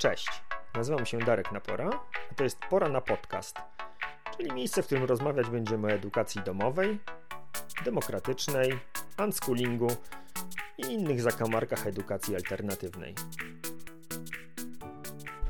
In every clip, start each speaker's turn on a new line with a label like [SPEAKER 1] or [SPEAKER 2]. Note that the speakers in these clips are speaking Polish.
[SPEAKER 1] Cześć, nazywam się Darek Napora, a to jest Pora na Podcast, czyli miejsce, w którym rozmawiać będziemy o edukacji domowej, demokratycznej, unschoolingu i innych zakamarkach edukacji alternatywnej.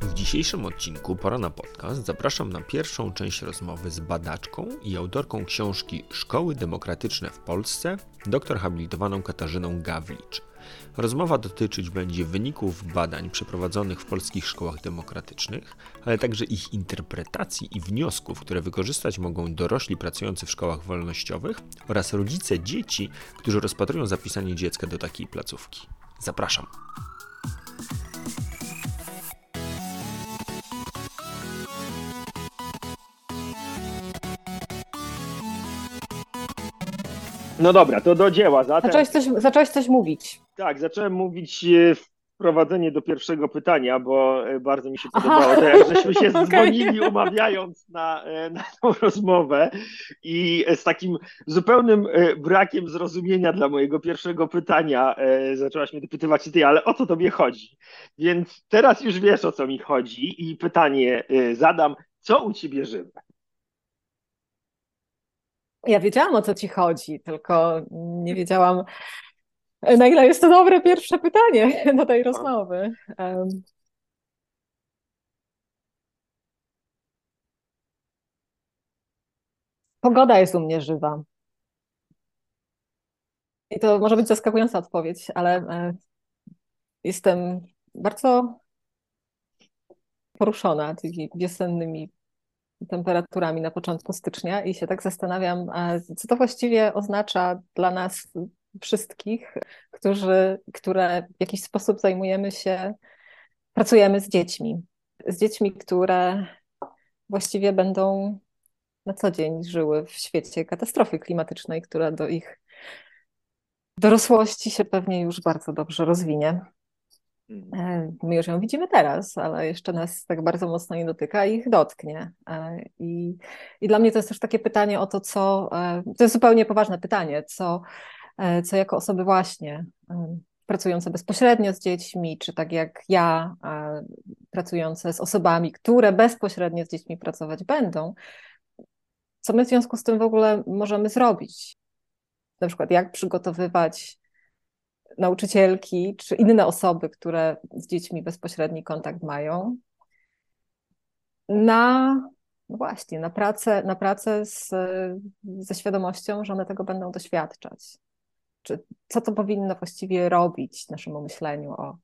[SPEAKER 1] W dzisiejszym odcinku Pora na Podcast zapraszam na pierwszą część rozmowy z badaczką i autorką książki Szkoły Demokratyczne w Polsce, doktor habilitowaną Katarzyną Gawlicz. Rozmowa dotyczyć będzie wyników badań przeprowadzonych w polskich szkołach demokratycznych, ale także ich interpretacji i wniosków, które wykorzystać mogą dorośli pracujący w szkołach wolnościowych oraz rodzice dzieci, którzy rozpatrują zapisanie dziecka do takiej placówki. Zapraszam. No dobra, to do dzieła. Zatem...
[SPEAKER 2] Zacząłeś, coś, zacząłeś coś mówić.
[SPEAKER 1] Tak, zacząłem mówić e, wprowadzenie do pierwszego pytania, bo e, bardzo mi się podobało Aha. to, jak żeśmy się okay. dzwonili umawiając na, e, na tą rozmowę i z takim zupełnym brakiem zrozumienia dla mojego pierwszego pytania zaczęłaś mnie dopytywać ty, ale o co tobie chodzi? Więc teraz już wiesz, o co mi chodzi i pytanie zadam, co u ciebie żywe?
[SPEAKER 2] Ja wiedziałam, o co ci chodzi, tylko nie wiedziałam, na ile jest to dobre pierwsze pytanie do tej rozmowy. Pogoda jest u mnie żywa. I to może być zaskakująca odpowiedź, ale e, jestem bardzo poruszona tymi wiosennymi temperaturami na początku stycznia i się tak zastanawiam, co to właściwie oznacza dla nas wszystkich, którzy, które w jakiś sposób zajmujemy się, pracujemy z dziećmi. Z dziećmi, które właściwie będą na co dzień żyły w świecie katastrofy klimatycznej, która do ich dorosłości się pewnie już bardzo dobrze rozwinie. Mhm. E, my już ją widzimy teraz, ale jeszcze nas tak bardzo mocno nie dotyka i ich dotknie. E, I, I dla mnie to jest też takie pytanie o to, co. E, to jest zupełnie poważne pytanie, co, co jako osoby właśnie pracujące bezpośrednio z dziećmi, czy tak jak ja, pracujące z osobami, które bezpośrednio z dziećmi pracować będą, co my w związku z tym w ogóle możemy zrobić? Na przykład, jak przygotowywać nauczycielki czy inne osoby, które z dziećmi bezpośredni kontakt mają, na no właśnie, na pracę, na pracę z, ze świadomością, że one tego będą doświadczać. Czy co to powinno właściwie robić naszemu myśleniu o,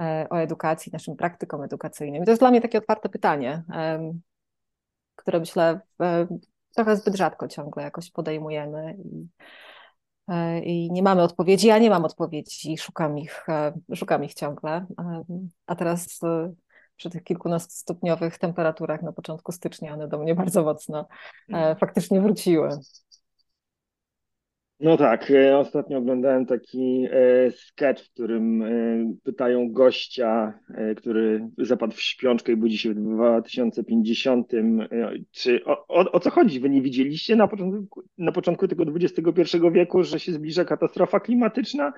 [SPEAKER 2] e, o edukacji, naszym praktykom edukacyjnym? I to jest dla mnie takie otwarte pytanie, które myślę trochę zbyt rzadko ciągle jakoś podejmujemy. I, E, i nie mamy odpowiedzi. Ja nie mam odpowiedzi, szukam ich, e, szukam ich ciągle. E, a teraz przy tych kilkunastostopniowych temperaturach na początku stycznia one do mnie bardzo mocno mhm. faktycznie wróciły.
[SPEAKER 1] No tak, ostatnio oglądałem taki sketch, w którym pytają gościa, który zapadł w śpiączkę i budzi się w 2050, czy o, o, o co chodzi? Wy nie widzieliście na początku, na początku tego XXI wieku, że się zbliża katastrofa klimatyczna?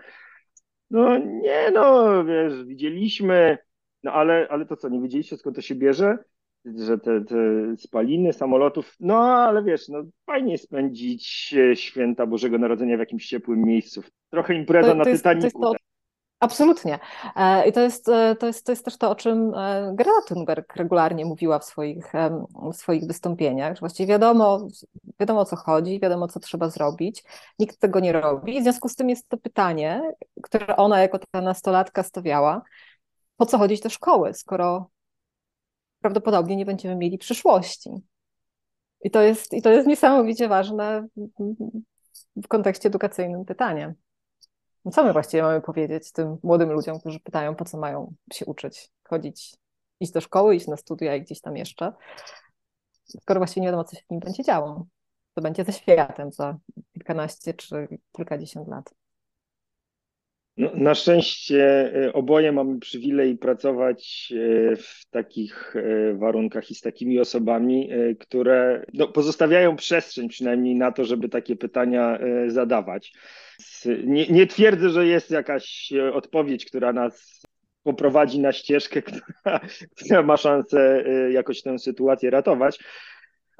[SPEAKER 1] No nie, no wiesz, widzieliśmy, no ale, ale to co, nie wiedzieliście skąd to się bierze? Że te, te spaliny samolotów, no ale wiesz, no fajnie spędzić święta Bożego Narodzenia w jakimś ciepłym miejscu. Trochę impreza to, to na jest, Titanicu. To
[SPEAKER 2] Absolutnie. E, I to jest, e, to, jest, to jest też to, o czym e, Greta Thunberg regularnie mówiła w swoich, w swoich wystąpieniach, że właściwie wiadomo, wiadomo o co chodzi, wiadomo co trzeba zrobić, nikt tego nie robi. W związku z tym jest to pytanie, które ona jako ta nastolatka stawiała, po co chodzić do szkoły, skoro prawdopodobnie nie będziemy mieli przyszłości. I to jest, i to jest niesamowicie ważne w kontekście edukacyjnym pytanie. No co my właściwie mamy powiedzieć tym młodym ludziom, którzy pytają, po co mają się uczyć, chodzić, iść do szkoły, iść na studia i gdzieś tam jeszcze, skoro właściwie nie wiadomo, co się w nim będzie działo. To będzie ze światem za kilkanaście czy kilkadziesiąt lat.
[SPEAKER 1] No, na szczęście e, oboje mamy przywilej pracować e, w takich e, warunkach i z takimi osobami, które no, pozostawiają przestrzeń przynajmniej na to, żeby takie pytania zadawać. Nie, nie twierdzę, że jest jakaś odpowiedź, która nas poprowadzi na ścieżkę, która, która ma szansę jakoś tę sytuację ratować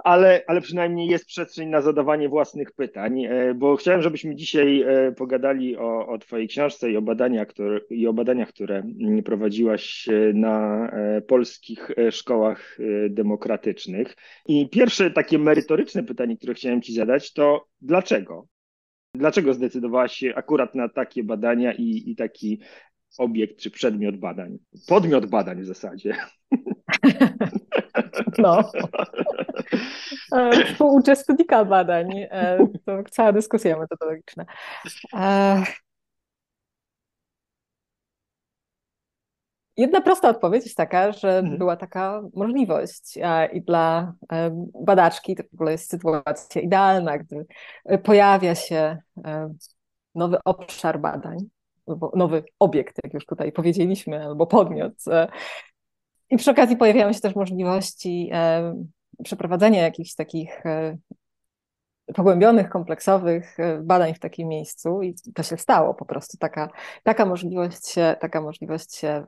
[SPEAKER 1] ale, ale przynajmniej jest przestrzeń na zadawanie własnych pytań, e, bo chciałem, żebyśmy dzisiaj e, pogadali o, o Twojej książce i o, badaniach, które, i o badaniach, które mm, prowadziłaś e, na polskich szkołach demokratycznych. I pierwsze takie merytoryczne pytanie, które chciałem Ci zadać, to dlaczego? Dlaczego zdecydowałaś się akurat na takie badania i, i taki obiekt czy przedmiot badań? Podmiot badań w zasadzie.
[SPEAKER 2] No. E, współuczestnika badań. E, to cała dyskusja metodologiczna. E, jedna prosta odpowiedź jest taka, że mhm. była taka możliwość i dla badaczki to w ogóle jest sytuacja idealna, gdy pojawia się nowy obszar badań, nowy obiekt, jak już tutaj powiedzieliśmy, albo podmiot. I przy okazji pojawiają się też możliwości przeprowadzenia jakichś takich e, pogłębionych, kompleksowych e, badań w takim miejscu i to się stało po prostu. Taka, taka, możliwość, się, taka możliwość się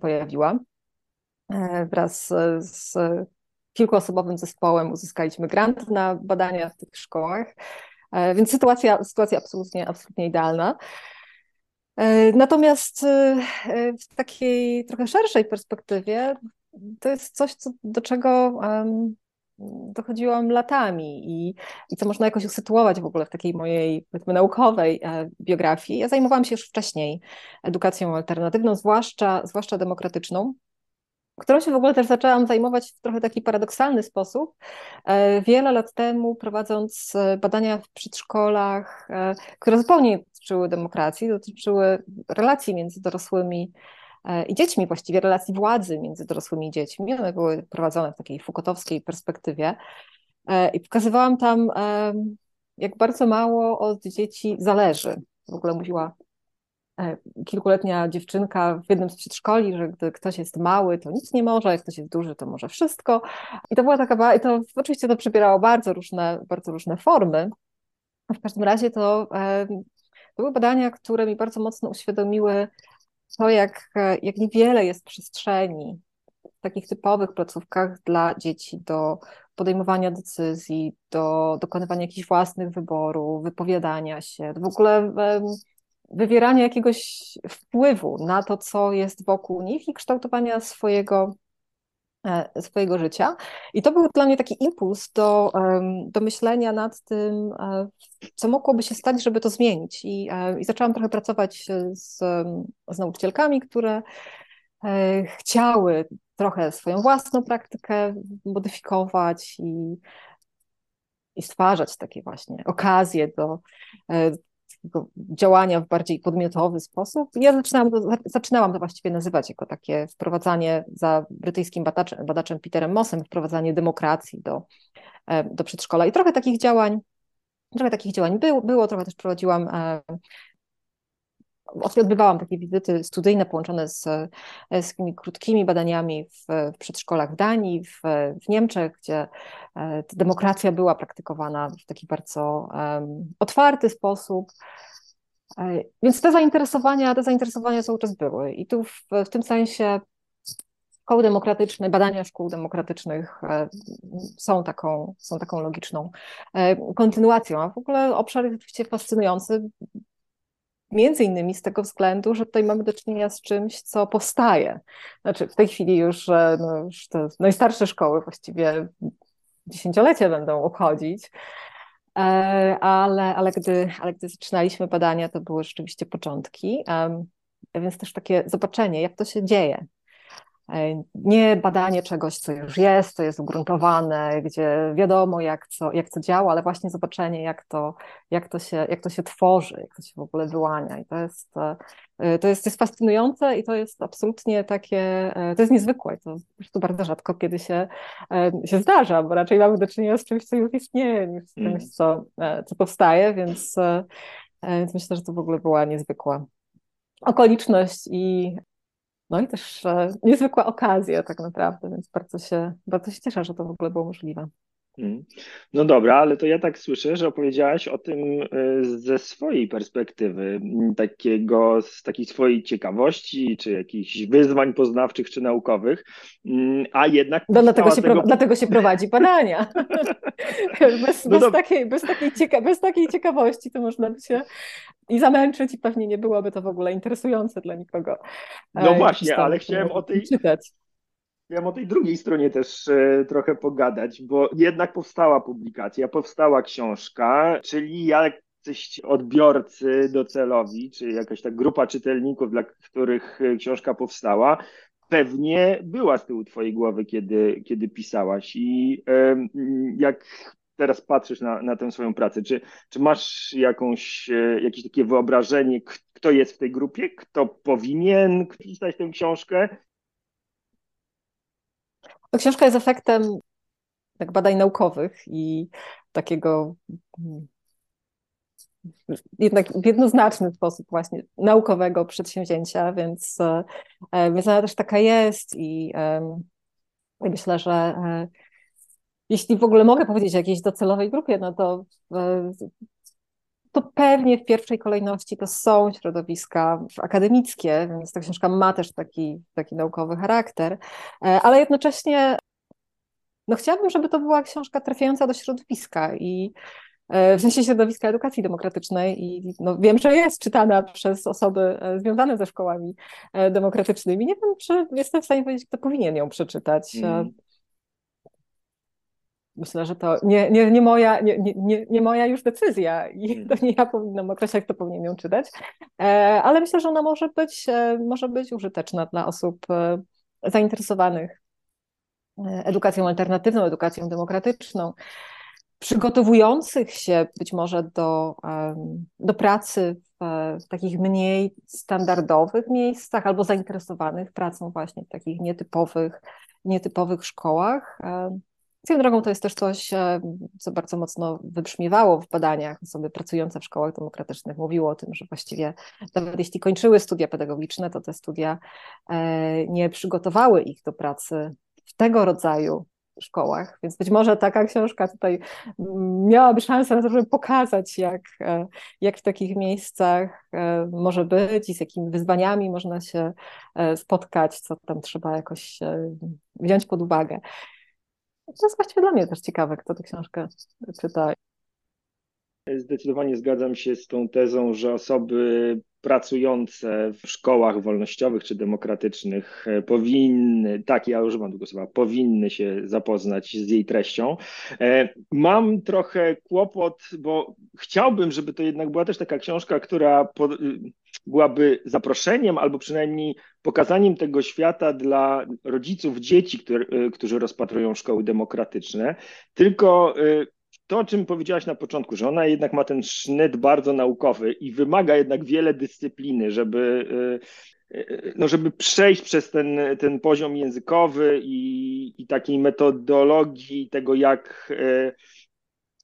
[SPEAKER 2] pojawiła. E, wraz z kilkuosobowym zespołem uzyskaliśmy grant na badania w tych szkołach, więc sytuacja, sytuacja absolutnie, absolutnie idealna. Natomiast w takiej trochę szerszej perspektywie to jest coś, co, do czego dochodziłam latami i, i co można jakoś usytuować w ogóle w takiej mojej powiedzmy, naukowej e, biografii. Ja zajmowałam się już wcześniej edukacją alternatywną, zwłaszcza, zwłaszcza demokratyczną którą się w ogóle też zaczęłam zajmować w trochę taki paradoksalny sposób. E, wiele lat temu, prowadząc e, badania w przedszkolach, e, które zupełnie nie dotyczyły demokracji, dotyczyły relacji między dorosłymi i dziećmi, właściwie relacji władzy między dorosłymi i dziećmi. One były prowadzone w takiej fukotowskiej perspektywie i pokazywałam tam, jak bardzo mało od dzieci zależy. W ogóle mówiła kilkuletnia dziewczynka w jednym z przedszkoli, że gdy ktoś jest mały, to nic nie może, jak ktoś jest duży, to może wszystko. I to była taka, i to oczywiście to przybierało bardzo różne, bardzo różne formy. W każdym razie to, to były badania, które mi bardzo mocno uświadomiły, to, jak, jak niewiele jest przestrzeni w takich typowych placówkach dla dzieci do podejmowania decyzji, do dokonywania jakichś własnych wyborów, wypowiadania się, w ogóle wywierania jakiegoś wpływu na to, co jest wokół nich i kształtowania swojego E, swojego życia. I to był dla mnie taki impuls do, do myślenia nad tym, e, co mogłoby się stać, żeby to zmienić. I, e, i zaczęłam trochę pracować z, z nauczycielkami, które chciały trochę swoją własną praktykę modyfikować i, i stwarzać takie właśnie okazje do, działania w bardziej podmiotowy sposób. Ja zaczynałam to, zaczynałam to właściwie nazywać jako takie wprowadzanie za brytyjskim badaczem, badaczem Peterem Mossem, wprowadzanie demokracji do, e, do przedszkola. I trochę takich działań, trochę takich działań było, było trochę też prowadziłam e, odbywałam takie wizyty studyjne połączone z, z takimi krótkimi badaniami w, w przedszkolach w Danii, w, w Niemczech, gdzie e, demokracja była praktykowana w taki bardzo um, otwarty sposób. E, więc te zainteresowania, te zainteresowania cały czas były. I tu w, w tym sensie szkoły demokratyczne, badania szkół demokratycznych e, są taką, są taką logiczną kontynuacją. A w ogóle obszar jest oczywiście fascynujący, Między innymi z tego względu, że tutaj mamy do czynienia z czymś, co powstaje. Znaczy w tej chwili już, no, już te najstarsze szkoły właściwie dziesięciolecie będą obchodzić, e, ale, ale, gdy, ale gdy zaczynaliśmy badania, to były rzeczywiście początki, więc też takie zobaczenie, jak to się dzieje, nie badanie czegoś, co już jest, co jest ugruntowane, gdzie wiadomo, jak co, jak co działa, ale właśnie zobaczenie, jak to, jak, to się, jak to się tworzy, jak to się w ogóle wyłania. I to jest, e, to jest, to jest fascynujące i to jest absolutnie takie, e, to jest niezwykłe. To po prostu bardzo rzadko kiedy się, się zdarza, bo raczej mamy do czynienia z czymś, co już istnieje, niż z czymś, co, co powstaje, więc, więc myślę, że to w ogóle była niezwykła okoliczność i no i też e, niezwykła okazja tak naprawdę, więc bardzo się, bardzo się cieszę, że to w ogóle było możliwe.
[SPEAKER 1] Mhm. No dobra, ale to ja tak słyszę, że opowiedziałaś o tym e, ze swojej perspektywy, takiego, z takiej swojej ciekawości, czy jakichś wyzwań poznawczych, czy naukowych, a jednak.
[SPEAKER 2] No, dlatego, się tego... dlatego się prowadzi badania. bez, no bez, do... takiej, bez, takiej cieka... bez takiej ciekawości to można by się i zamęczyć, i pewnie nie byłoby to w ogóle interesujące dla nikogo.
[SPEAKER 1] No e, właśnie, ale chciałem o tej. Czytać Chciałem o tej drugiej stronie też e, trochę pogadać, bo jednak powstała publikacja, powstała książka, czyli jacyś odbiorcy docelowi, czy jakaś ta grupa czytelników, dla których e, książka powstała, pewnie była z tyłu twojej głowy, kiedy, kiedy pisałaś. I jak teraz patrzysz na, na tę swoją pracę, czy, czy masz jakąś, e, jakieś takie wyobrażenie, kto jest w tej grupie, kto powinien pisać tę książkę
[SPEAKER 2] książka jest efektem tak, badań naukowych i takiego mm, jednak w jednoznaczny sposób właśnie naukowego przedsięwzięcia, więc, e, więc ona też taka jest i, myślę, że e, jeśli w ogóle mogę powiedzieć o jakiejś docelowej grupie, no to e, to pewnie w pierwszej kolejności to są środowiska akademickie, więc ta książka ma też taki, taki naukowy charakter, e, ale jednocześnie no chciałabym, żeby to była książka trafiająca do środowiska i e, w sensie środowiska edukacji demokratycznej i no, wiem, że jest czytana przez osoby e, związane ze szkołami demokratycznymi. Nie wiem, czy jestem w stanie powiedzieć, kto powinien ją przeczytać. Mm. Myślę, że to nie, nie, nie, moja, nie, nie, nie moja już decyzja i mm. to nie ja powinnam określać, kto powinien ją czytać, e, ale myślę, że ona może być, e, może być użyteczna dla osób e, zainteresowanych edukacją alternatywną, edukacją demokratyczną, przygotowujących się być może do, do pracy w, w takich mniej standardowych miejscach albo zainteresowanych pracą właśnie w takich nietypowych, nietypowych szkołach. Swoją drogą to jest też coś, e, co bardzo mocno wybrzmiewało w badaniach. Osoby pracujące w szkołach demokratycznych mówiło o tym, że właściwie nawet jeśli kończyły studia pedagogiczne, to te studia e, nie przygotowały ich do pracy w tego rodzaju szkołach, więc być może taka książka tutaj miałaby szansę na to, żeby pokazać, jak, e, jak w takich miejscach może być i z jakimi wyzwaniami można się spotkać, co tam trzeba jakoś wziąć pod uwagę. To jest właściwie dla mnie też ciekawe, kto tę książkę czyta.
[SPEAKER 1] Zdecydowanie zgadzam się z tą tezą, że osoby pracujące w szkołach wolnościowych czy demokratycznych e, powinny, tak ja używam tego słowa, powinny się zapoznać z jej treścią. E, mam trochę kłopot, bo chciałbym, żeby to jednak była też taka książka, która byłaby zaproszeniem albo przynajmniej pokazaniem tego świata dla rodziców dzieci, które, e, którzy rozpatrują szkoły demokratyczne. Tylko to, o czym powiedziałaś na początku, że ona jednak ma ten sznyt bardzo naukowy i wymaga jednak wiele dyscypliny, żeby, y, y, no żeby przejść przez ten, ten poziom językowy i, i takiej metodologii tego, jak, y,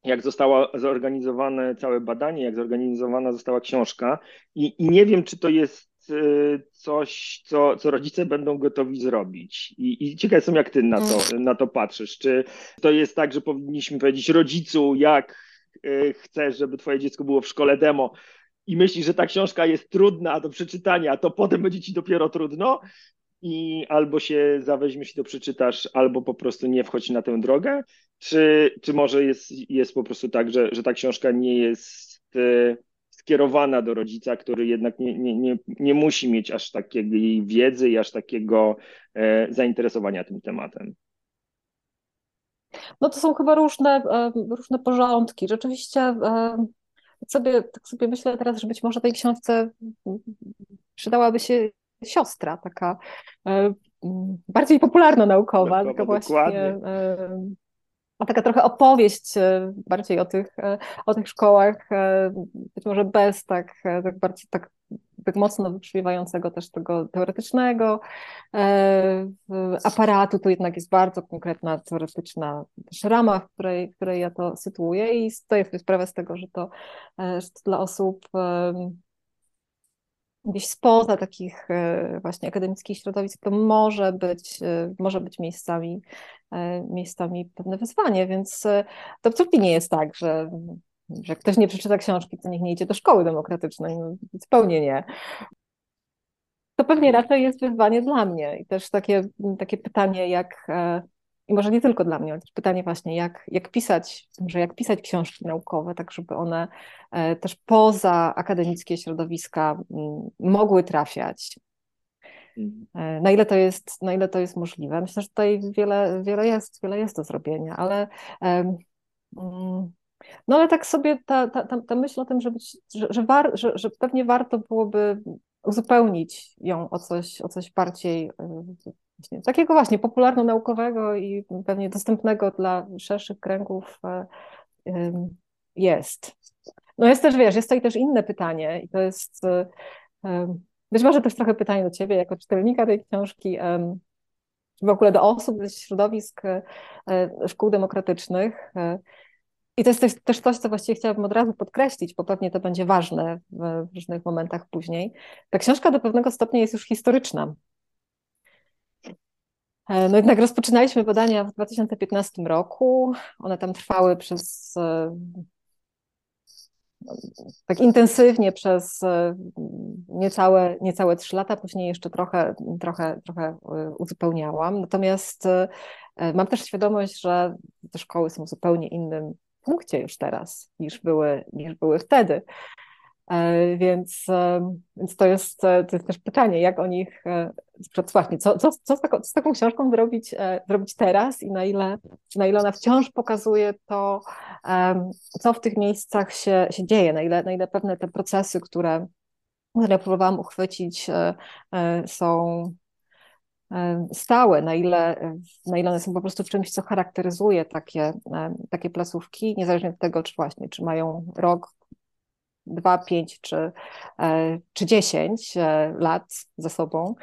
[SPEAKER 1] jak zostało zorganizowane całe badanie, jak zorganizowana została książka. I, i nie wiem, czy to jest Y, coś, co, co rodzice będą gotowi zrobić. I, i ciekaw jestem, jak ty na to, mm. na to patrzysz. Czy to jest tak, że powinniśmy powiedzieć rodzicu, jak y, chcesz, żeby twoje dziecko było w szkole demo i myślisz, że ta książka jest trudna do przeczytania, to potem będzie ci dopiero trudno i albo się zaweźmiesz i to przeczytasz, albo po prostu nie wchodź na tę drogę, czy, czy może jest, jest po prostu tak, że, że ta książka nie jest y, skierowana do rodzica, który jednak nie, nie, nie, nie musi mieć aż takiej wiedzy i aż takiego e, zainteresowania tym tematem.
[SPEAKER 2] No to są chyba różne, e, różne porządki. Rzeczywiście e, tak sobie, tak sobie myślę teraz, że być może tej książce przydałaby się siostra, taka bardziej popularno-naukowa, taka właśnie taka trochę opowieść e, bardziej o tych, e, o tych szkołach, e, być może bez tak, tak bardziej tak, tak mocno wybrzmiewającego też tego teoretycznego aparatu, to jednak jest bardzo konkretna teoretyczna też rama, w której, w której ja to sytuuję i zdaję sobie sprawę z tego, że to, że to dla osób gdzieś spoza takich e, właśnie akademickich środowisk, to może być, e, może być miejscami, e, miejscami pewne wyzwanie, więc to absolutnie nie jest tak, że, że ktoś nie przeczyta książki, to niech nie idzie do szkoły demokratycznej, no, zupełnie nie. To pewnie raczej jest wyzwanie dla mnie i też takie, takie pytanie, jak i może nie tylko dla mnie, ale też pytanie właśnie, jak, jak pisać, że jak pisać książki naukowe, tak żeby one e, też poza akademickie środowiska mm, mogły trafiać. Mhm. E, na ile to jest, na ile to jest możliwe? Myślę, że tutaj wiele, wiele, jest, wiele jest do zrobienia, ale mm, no ale tak sobie ta, ta, ta, ta myśl o tym, że, być, że, że, war, że, że pewnie warto byłoby uzupełnić ją o coś, o coś bardziej e, Właśnie, takiego właśnie popularno-naukowego i pewnie dostępnego dla szerszych kręgów e, jest. No jest też, wiesz, jest tutaj też inne pytanie i to jest, e, być może też trochę pytanie do ciebie jako czytelnika tej książki, w ogóle do osób ze środowisk e, szkół demokratycznych. I to jest też, też coś, co właściwie chciałabym od razu podkreślić, bo pewnie to będzie ważne w różnych momentach później. Ta książka do pewnego stopnia jest już historyczna. E, no jednak rozpoczynaliśmy badania w 2015 roku. One tam trwały przez e, tak intensywnie przez e, niecałe, niecałe 3 lata, później jeszcze trochę, trochę, trochę uzupełniałam. Natomiast mam też świadomość, że te szkoły są w zupełnie innym punkcie już teraz niż były, niż były wtedy. E, więc, e, więc to, jest, e, to jest też pytanie, jak o nich, właśnie, co, co, co, z, taką, z taką książką zrobić, zrobić teraz i na ile, na ile ona wciąż pokazuje to, co w tych miejscach się, się dzieje, na ile, na ile pewne te procesy, które, które próbowałam uchwycić, są stałe, na ile, na ile one są po prostu czymś, co charakteryzuje takie, takie placówki, niezależnie od tego, czy właśnie, czy mają rok, dwa, pięć czy, e, czy dziesięć e, lat za sobą.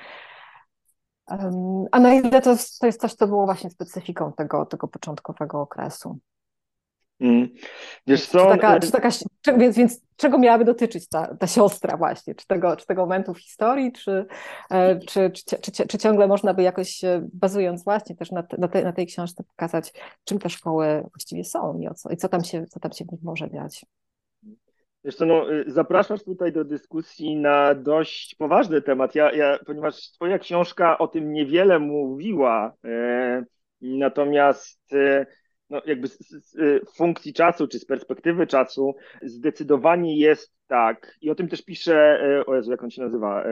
[SPEAKER 2] A na ile to, to jest coś, co było właśnie specyfiką tego, tego początkowego okresu. Mm. Wiesz co? Czy taka, czy taka, więc, więc czego miałaby dotyczyć ta, ta siostra właśnie? Czy tego, czy tego momentu w historii, czy, e, czy, czy, czy, czy ciągle można by jakoś, bazując właśnie też na, na, te, na tej książce, pokazać, czym te szkoły właściwie są i, o co, i co, tam się, co tam się w nich może dziać?
[SPEAKER 1] Co, no, y, zapraszasz tutaj do dyskusji na dość poważny temat, ja, ja, ponieważ twoja książka o tym niewiele mówiła, e, natomiast e, no, jakby z, z, y, funkcji czasu, czy z perspektywy czasu, zdecydowanie jest tak, i o tym też pisze, e, o Jezu, jak on się nazywa, e,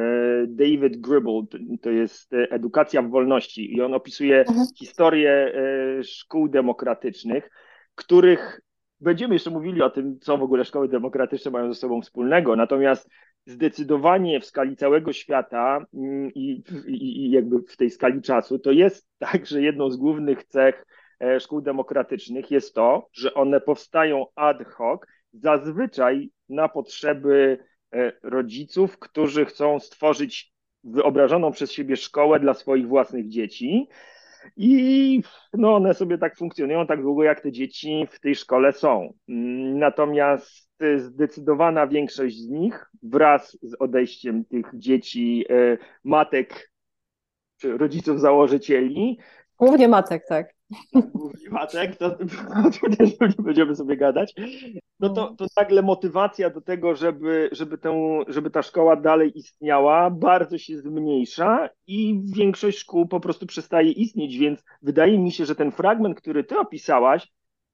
[SPEAKER 1] David Gribble, to jest Edukacja w wolności. I on opisuje mhm. historię e, szkół demokratycznych, których Będziemy jeszcze mówili o tym, co w ogóle szkoły demokratyczne mają ze sobą wspólnego, natomiast zdecydowanie w skali całego świata mm, i, i, i jakby w tej skali czasu, to jest tak, że jedną z głównych cech e, szkół demokratycznych jest to, że one powstają ad hoc, zazwyczaj na potrzeby e, rodziców, którzy chcą stworzyć wyobrażoną przez siebie szkołę dla swoich własnych dzieci. I no one sobie tak funkcjonują tak długo, jak te dzieci w tej szkole są. Natomiast zdecydowana większość z nich wraz z odejściem tych dzieci, e, matek czy rodziców założycieli.
[SPEAKER 2] Głównie matek, tak.
[SPEAKER 1] Głównie matek, to, to nie będziemy sobie gadać. No to, to nagle motywacja do tego, żeby, żeby, tę, żeby ta szkoła dalej istniała, bardzo się zmniejsza i większość szkół po prostu przestaje istnieć, więc wydaje mi się, że ten fragment, który ty opisałaś,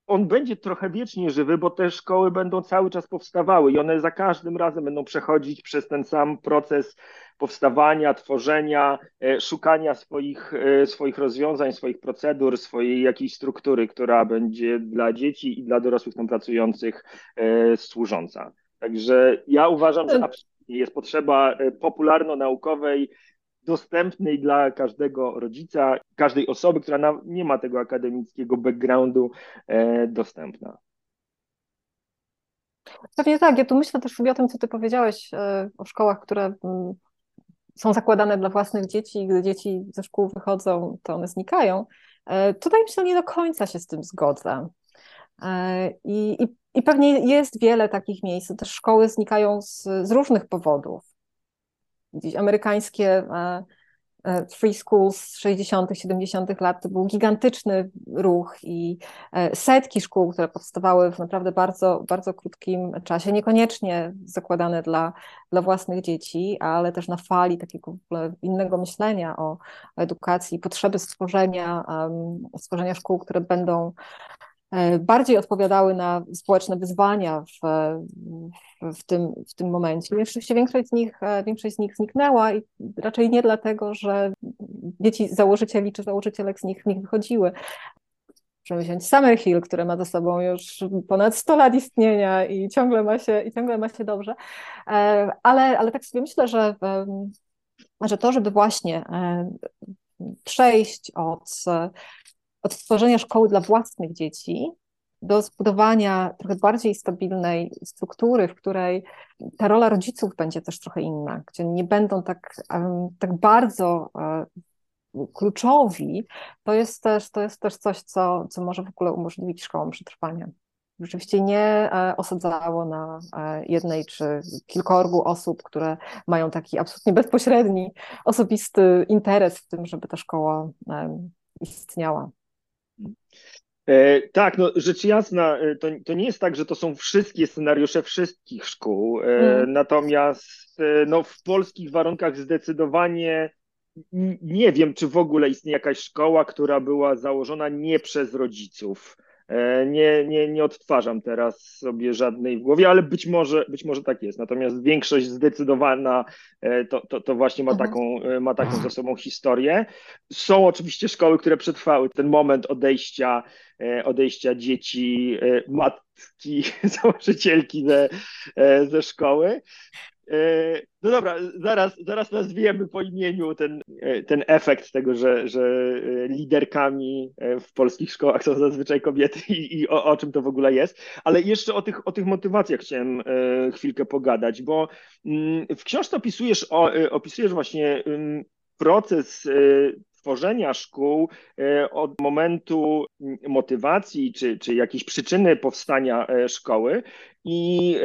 [SPEAKER 1] on będzie trochę wiecznie żywy, bo te szkoły będą cały czas powstawały i one za każdym razem będą przechodzić przez ten sam proces powstawania, tworzenia, e, szukania swoich, e, swoich rozwiązań, swoich procedur, swojej jakiejś struktury, która będzie dla dzieci i dla dorosłych tam pracujących e, służąca. Także ja uważam, że jest potrzeba popularno-naukowej dostępnej dla każdego rodzica, każdej osoby, która nie ma tego akademickiego backgroundu dostępna.
[SPEAKER 2] Pewnie tak. Ja tu myślę też sobie o tym, co ty powiedziałeś o szkołach, które mm, są zakładane dla własnych dzieci gdy dzieci ze szkół wychodzą, to one znikają. E, tutaj myślę, nie do końca się z tym zgodzę. I, i, i pewnie jest wiele takich miejsc. Też szkoły znikają z, z różnych powodów. gdzieś amerykańskie E, free Schools z 60., 70. lat to był gigantyczny ruch i e, setki szkół, które powstawały w naprawdę bardzo, bardzo krótkim czasie, niekoniecznie zakładane dla, dla własnych dzieci, ale też na fali takiego innego myślenia o edukacji, potrzeby stworzenia, stworzenia szkół, które będą E, bardziej odpowiadały na społeczne wyzwania w, w, tym, w tym momencie. Oczywiście większość z, nich, e, większość z nich zniknęła i raczej nie dlatego, że dzieci założycieli czy założycielek z nich, nich wychodziły. Możemy wziąć Summerhill, które ma za sobą już ponad 100 lat istnienia i ciągle ma się, i ciągle ma się dobrze. E, ale, ale tak sobie myślę, że, że to, żeby właśnie przejść od od stworzenia szkoły dla własnych dzieci do zbudowania trochę bardziej stabilnej struktury, w której ta rola rodziców będzie też trochę inna, gdzie nie będą tak, tak bardzo e, kluczowi, to jest też, to jest też coś, co, co może w ogóle umożliwić szkołom przetrwania. Rzeczywiście nie e, osadzało na e, jednej czy kilkorgu osób, które mają taki absolutnie bezpośredni, osobisty interes w tym, żeby ta szkoła istniała.
[SPEAKER 1] E, tak, no rzecz jasna, e, to, to nie jest tak, że to są wszystkie scenariusze wszystkich szkół, mm. natomiast no, w polskich warunkach zdecydowanie nie wiem, czy w ogóle istnieje jakaś szkoła, która była założona nie przez rodziców. E, nie, nie, nie odtwarzam teraz sobie żadnej w głowie, ale być może, być może tak jest. Natomiast większość zdecydowana e, to, to, to właśnie ma mhm. taką, e, ma taką za sobą historię. Są oczywiście szkoły, które przetrwały ten moment odejścia, odejścia dzieci, matki, założycielki ze, ze szkoły. E, no dobra, zaraz, zaraz nazwiemy po imieniu ten, e, ten efekt tego, że, że e, liderkami w polskich szkołach są zazwyczaj kobiety i, i o, o, czym to w ogóle jest. Ale jeszcze o tych, o tych motywacjach chciałem chwilkę pogadać, bo mm, w książce opisujesz, opisujesz właśnie proces tworzenia szkół od momentu motywacji czy, czy jakiejś przyczyny powstania szkoły i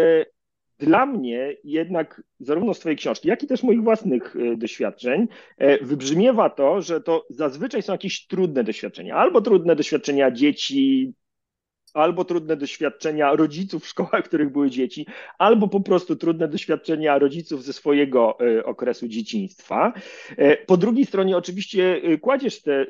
[SPEAKER 1] dla mnie jednak zarówno z Twojej książki, jak i też moich własnych e, doświadczeń e, wybrzmiewa to, że to zazwyczaj są jakieś trudne doświadczenia, albo trudne doświadczenia dzieci, albo trudne doświadczenia rodziców w szkołach, w których były dzieci, albo po prostu trudne doświadczenia rodziców ze swojego e, okresu dzieciństwa. Po drugiej stronie oczywiście kładziesz te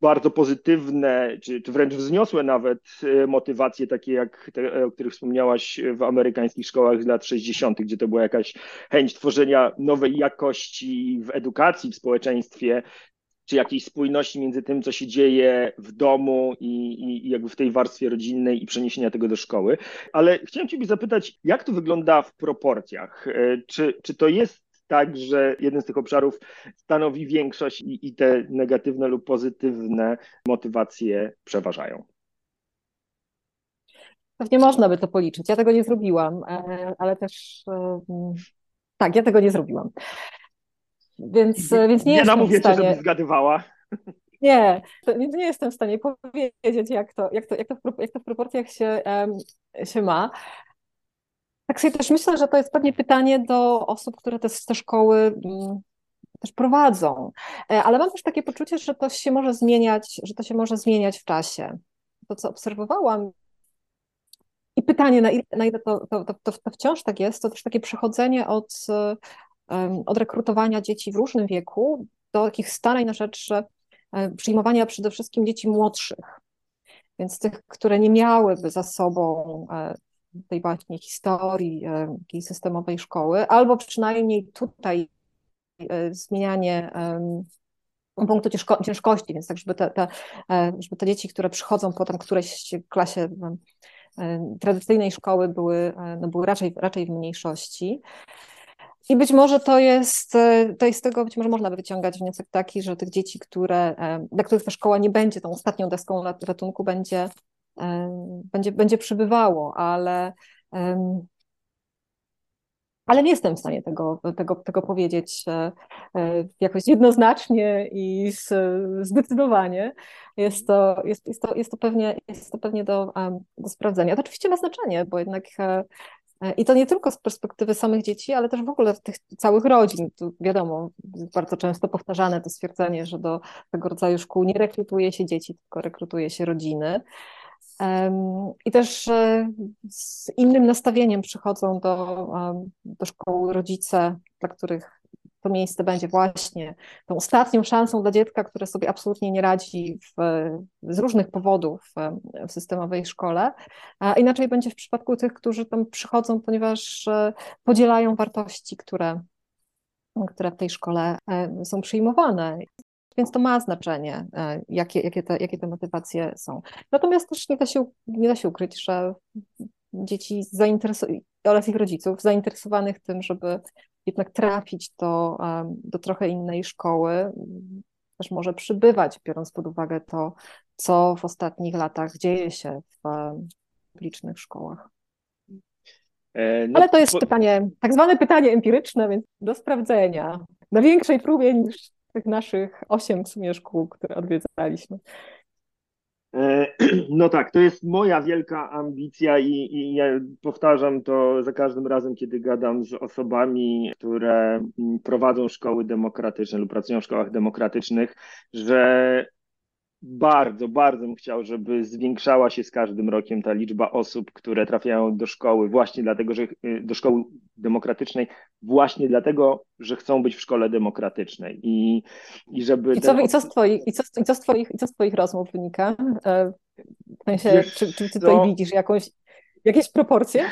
[SPEAKER 1] bardzo pozytywne, czy, czy wręcz wzniosłe nawet e, motywacje, takie jak te, o których wspomniałaś w amerykańskich szkołach z lat 60., gdzie to była jakaś chęć tworzenia nowej jakości w edukacji, w społeczeństwie, czy jakiejś spójności między tym, co się dzieje w domu i, i, jakby w tej warstwie rodzinnej i przeniesienia tego do szkoły. Ale chciałem Ciebie zapytać, jak to wygląda w proporcjach? E, czy, czy to jest tak, że jeden z tych obszarów stanowi większość i, i te negatywne lub pozytywne motywacje przeważają.
[SPEAKER 2] Pewnie można by to policzyć. Ja tego nie zrobiłam, e, ale też e, tak, ja tego nie zrobiłam. Więc, e, więc nie, nie jestem
[SPEAKER 1] namówię
[SPEAKER 2] w stanie...
[SPEAKER 1] cię, żebyś zgadywała.
[SPEAKER 2] Nie, nie jestem w stanie powiedzieć, jak to, jak to, jak to, w, jak to w proporcjach się, się ma. Tak sobie też myślę, że to jest pewnie pytanie do osób, które te, te szkoły mm, też prowadzą. E, ale mam też takie poczucie, że to się może zmieniać, że to się może zmieniać w czasie. To, co obserwowałam i pytanie, na ile, na ile to, to, to, to, wciąż tak jest, to też takie przechodzenie od, od rekrutowania dzieci w różnym wieku do takich starań na rzecz e, przyjmowania przede wszystkim dzieci młodszych. Więc tych, które nie miałyby za sobą e, tej właśnie historii e, takiej systemowej szkoły, albo przynajmniej tutaj e, zmienianie punktu ciężkości, więc tak, żeby te, te, e, żeby te dzieci, które przychodzą potem którejś klasie tradycyjnej szkoły były, no były raczej, raczej w mniejszości. I być może to jest, to jest z tego, być może można by wyciągać wniosek taki, że tych dzieci, które, dla których ta szkoła nie będzie tą ostatnią deską ratunku, będzie będzie, będzie przybywało, ale, ale nie jestem w stanie tego, tego, tego powiedzieć e, e, jakoś jednoznacznie i zdecydowanie. Jest to, jest, jest to, jest to, pewnie, jest to pewnie do, do sprawdzenia. To oczywiście ma znaczenie, bo jednak e, I to nie tylko z perspektywy samych dzieci, ale też w ogóle tych całych rodzin. Tu wiadomo, bardzo często powtarzane to stwierdzenie, że do tego rodzaju szkół nie rekrutuje się dzieci, tylko rekrutuje się rodziny. I też e, z innym nastawieniem przychodzą do, do szkoły rodzice, dla których to miejsce będzie właśnie tą ostatnią szansą dla dziecka, które sobie absolutnie nie radzi w, z różnych powodów w systemowej szkole. A inaczej będzie w przypadku tych, którzy tam przychodzą, ponieważ e, podzielają wartości, które, które w tej szkole e, są przyjmowane. Więc to ma znaczenie, e, jakie, jakie, te, jakie te motywacje są. Natomiast też nie da się, nie da się ukryć, że dzieci zainteresowanych oraz ich rodziców zainteresowanych tym, żeby jednak trafić do, do trochę innej szkoły, też może przybywać, biorąc pod uwagę to, co w ostatnich latach dzieje się w publicznych szkołach. E, no, Ale to jest pytanie, tak zwane pytanie empiryczne, więc do sprawdzenia. Na większej próbie niż tych naszych osiem w sumie szkół, które odwiedzaliśmy.
[SPEAKER 1] E, no tak, to jest moja wielka ambicja i, i ja powtarzam to za każdym razem, kiedy gadam z osobami, które prowadzą szkoły demokratyczne lub pracują w szkołach demokratycznych, że bardzo, bardzo bym chciał, żeby zwiększała się z każdym rokiem ta liczba osób, które trafiają do szkoły właśnie dlatego, że y, do szkoły demokratycznej, właśnie dlatego, że chcą być w szkole demokratycznej i, i żeby...
[SPEAKER 2] I co, ten... i, co z twoich, i, co, i, co z twoich, I co z twoich rozmów wynika? E, w sensie, czy, czy ty tutaj widzisz jakąś, jakieś proporcje?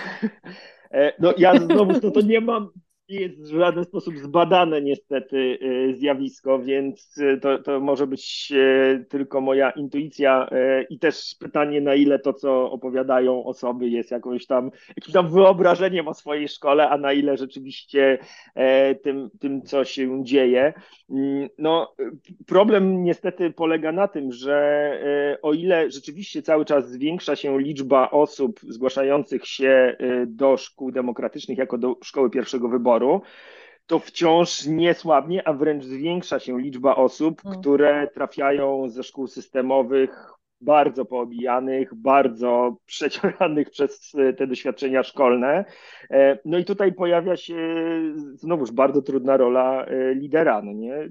[SPEAKER 1] E, no ja znowu no to nie mam, jest w żaden sposób zbadane niestety y, zjawisko, więc y, to, to może być y, tylko moja intuicja i też pytanie, na ile to, co opowiadają osoby, jest jakąś tam, jakimś tam wyobrażeniem o swojej szkole, a na ile rzeczywiście tym, tym co się dzieje. Mm, no, problem niestety polega na tym, że o ile rzeczywiście cały czas zwiększa się liczba osób zgłaszających się do szkół demokratycznych jako do szkoły pierwszego wyboru, to wciąż nie słabnie, a wręcz zwiększa się liczba osób, mm. które trafiają ze szkół systemowych bardzo poobijanych, bardzo przeciąganych przez te doświadczenia szkolne. E, no i tutaj pojawia się znowuż bardzo trudna rola e, lidera, no nie?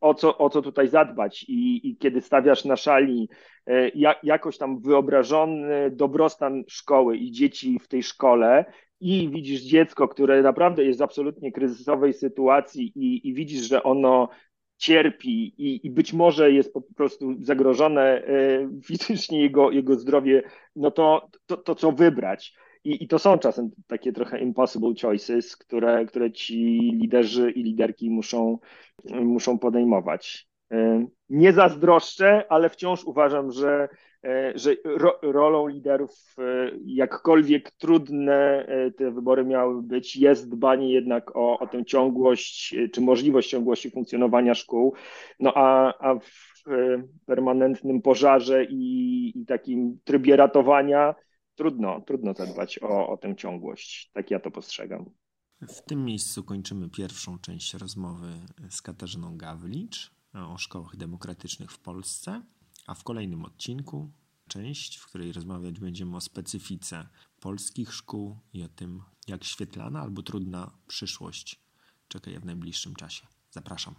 [SPEAKER 1] O co, o co tutaj zadbać i, i kiedy stawiasz na szali e, jakoś tam wyobrażony dobrostan szkoły i dzieci w tej szkole i widzisz dziecko, które naprawdę jest w absolutnie kryzysowej sytuacji i, i widzisz, że ono cierpi i, i, być może jest po prostu zagrożone e, fizycznie jego, jego zdrowie, no to, to, to co wybrać? I, I to są czasem takie trochę impossible choices, które, które ci liderzy i liderki muszą, muszą podejmować. E, nie zazdroszczę, ale wciąż uważam, że że ro, rolą liderów, e, jakkolwiek trudne e, te wybory miały być, jest dbanie jednak o, o tę ciągłość, czy możliwość ciągłości funkcjonowania szkół. No a, a w permanentnym pożarze i, i takim trybie ratowania trudno, trudno zadbać o, o tę ciągłość. Tak ja to postrzegam.
[SPEAKER 3] W tym miejscu kończymy pierwszą część rozmowy z Katarzyną Gawlicz o szkołach demokratycznych w Polsce. A w kolejnym odcinku część, w której rozmawiać będziemy o specyfice polskich szkół i o tym, jak świetlana albo trudna przyszłość czeka je w najbliższym czasie. Zapraszam.